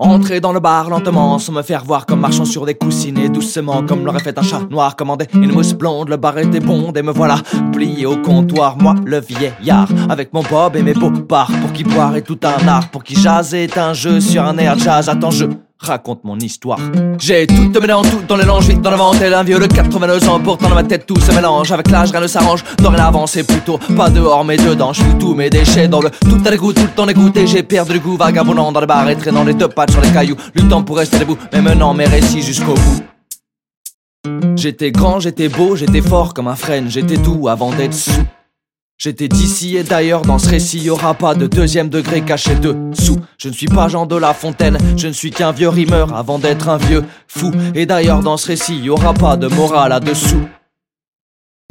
entré dans le bar lentement sans me faire voir comme marchant sur des coussinets doucement comme l'aurait fait un chat noir commandé une mousse blonde. Le bar était bon et me voilà plié au comptoir. Moi le vieillard avec mon bob et mes beaux pour boire est tout un art pour qui jaser est un jeu sur un air jazz attends je raconte mon histoire. J'ai tout te dans tout dans les langes, vite dans la tel un vieux de 82 ans. Pourtant dans ma tête tout se mélange, avec l'âge rien ne s'arrange. Dorénavant c'est plutôt pas dehors mais dedans. Je tous mes déchets dans le tout à l'égout, tout le temps écouté. J'ai perdu le goût, vagabondant dans les bars et traînant les deux pattes sur les cailloux. Luttant pour rester debout, mais menant mes récits jusqu'au bout. J'étais grand, j'étais beau, j'étais fort comme un frêne, j'étais tout avant d'être sous. J'étais d'ici et d'ailleurs dans ce récit, y aura pas de deuxième degré caché dessous. Je ne suis pas Jean de La Fontaine, je ne suis qu'un vieux rimeur avant d'être un vieux fou. Et d'ailleurs dans ce récit, y aura pas de morale là-dessous.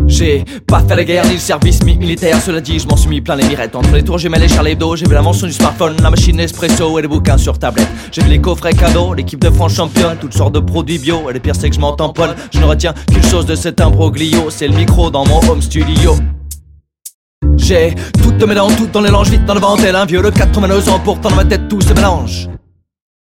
J'ai pas fait la guerre ni le service militaire, cela dit, je m'en suis mis plein les mirettes. Entre les tours, j'ai mis les d'eau, j'ai vu la mention du smartphone, la machine espresso et les bouquins sur tablette. J'ai vu les coffrets cadeaux, l'équipe de France championne, toutes sortes de produits bio. Et les pires, c'est que je m'en tamponne. Je ne retiens qu'une chose de cet imbroglio, c'est le micro dans mon home studio. J'ai toutes mes dents, toutes dans les langes, vite dans le vent, tel un vieux de 89 ans, pourtant dans ma tête tout se mélange.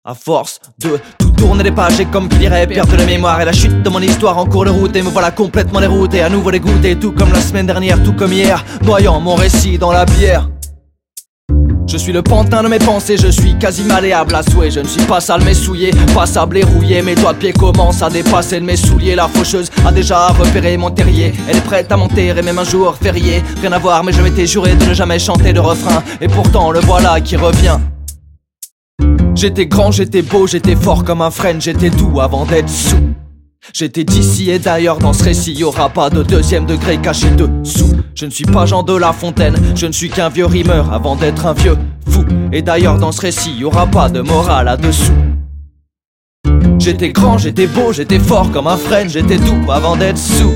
À force de tout tourner les pages, et comme qui dirait perdre la mémoire et la chute de mon histoire en cours de route, et me voilà complètement dérouté, à nouveau dégoûté, tout comme la semaine dernière, tout comme hier, noyant mon récit dans la bière. Je suis le pantin de mes pensées, je suis quasi malléable à souhait. Je ne suis pas sale mais souillé, pas sable et rouillé. Mes doigts de pied commencent à dépasser de mes souliers. La faucheuse a déjà repéré mon terrier. Elle est prête à m'enterrer, même un jour férié. Rien à voir, mais je m'étais juré de ne jamais chanter de refrain. Et pourtant, le voilà qui revient. J'étais grand, j'étais beau, j'étais fort comme un frêne, j'étais doux avant d'être sous. J'étais d'ici et d'ailleurs dans ce récit, y aura pas de deuxième degré caché dessous. Je ne suis pas Jean de La Fontaine, je ne suis qu'un vieux rimeur avant d'être un vieux fou. Et d'ailleurs dans ce récit, y aura pas de morale là-dessous. J'étais grand, j'étais beau, j'étais fort comme un frêne, j'étais doux avant d'être sous.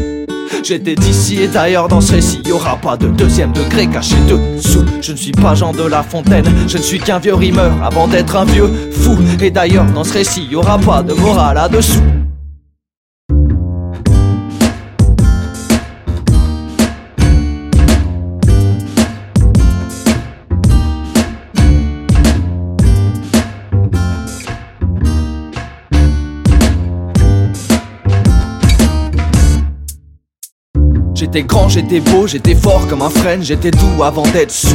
J'étais d'ici et d'ailleurs dans ce récit, y aura pas de deuxième degré caché dessous. Je ne suis pas Jean de La Fontaine, je ne suis qu'un vieux rimeur avant d'être un vieux fou. Et d'ailleurs dans ce récit, y aura pas de morale là-dessous. J'étais grand, j'étais beau, j'étais fort comme un frêne, j'étais doux avant d'être sous.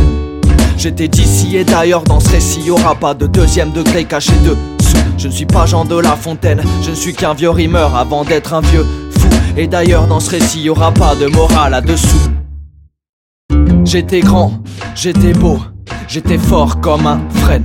J'étais d'ici et d'ailleurs dans ce récit, y aura pas de deuxième degré caché dessous. Je ne suis pas Jean de La Fontaine, je ne suis qu'un vieux rimeur avant d'être un vieux fou. Et d'ailleurs dans ce récit, y aura pas de morale là-dessous. J'étais grand, j'étais beau, j'étais fort comme un frêne.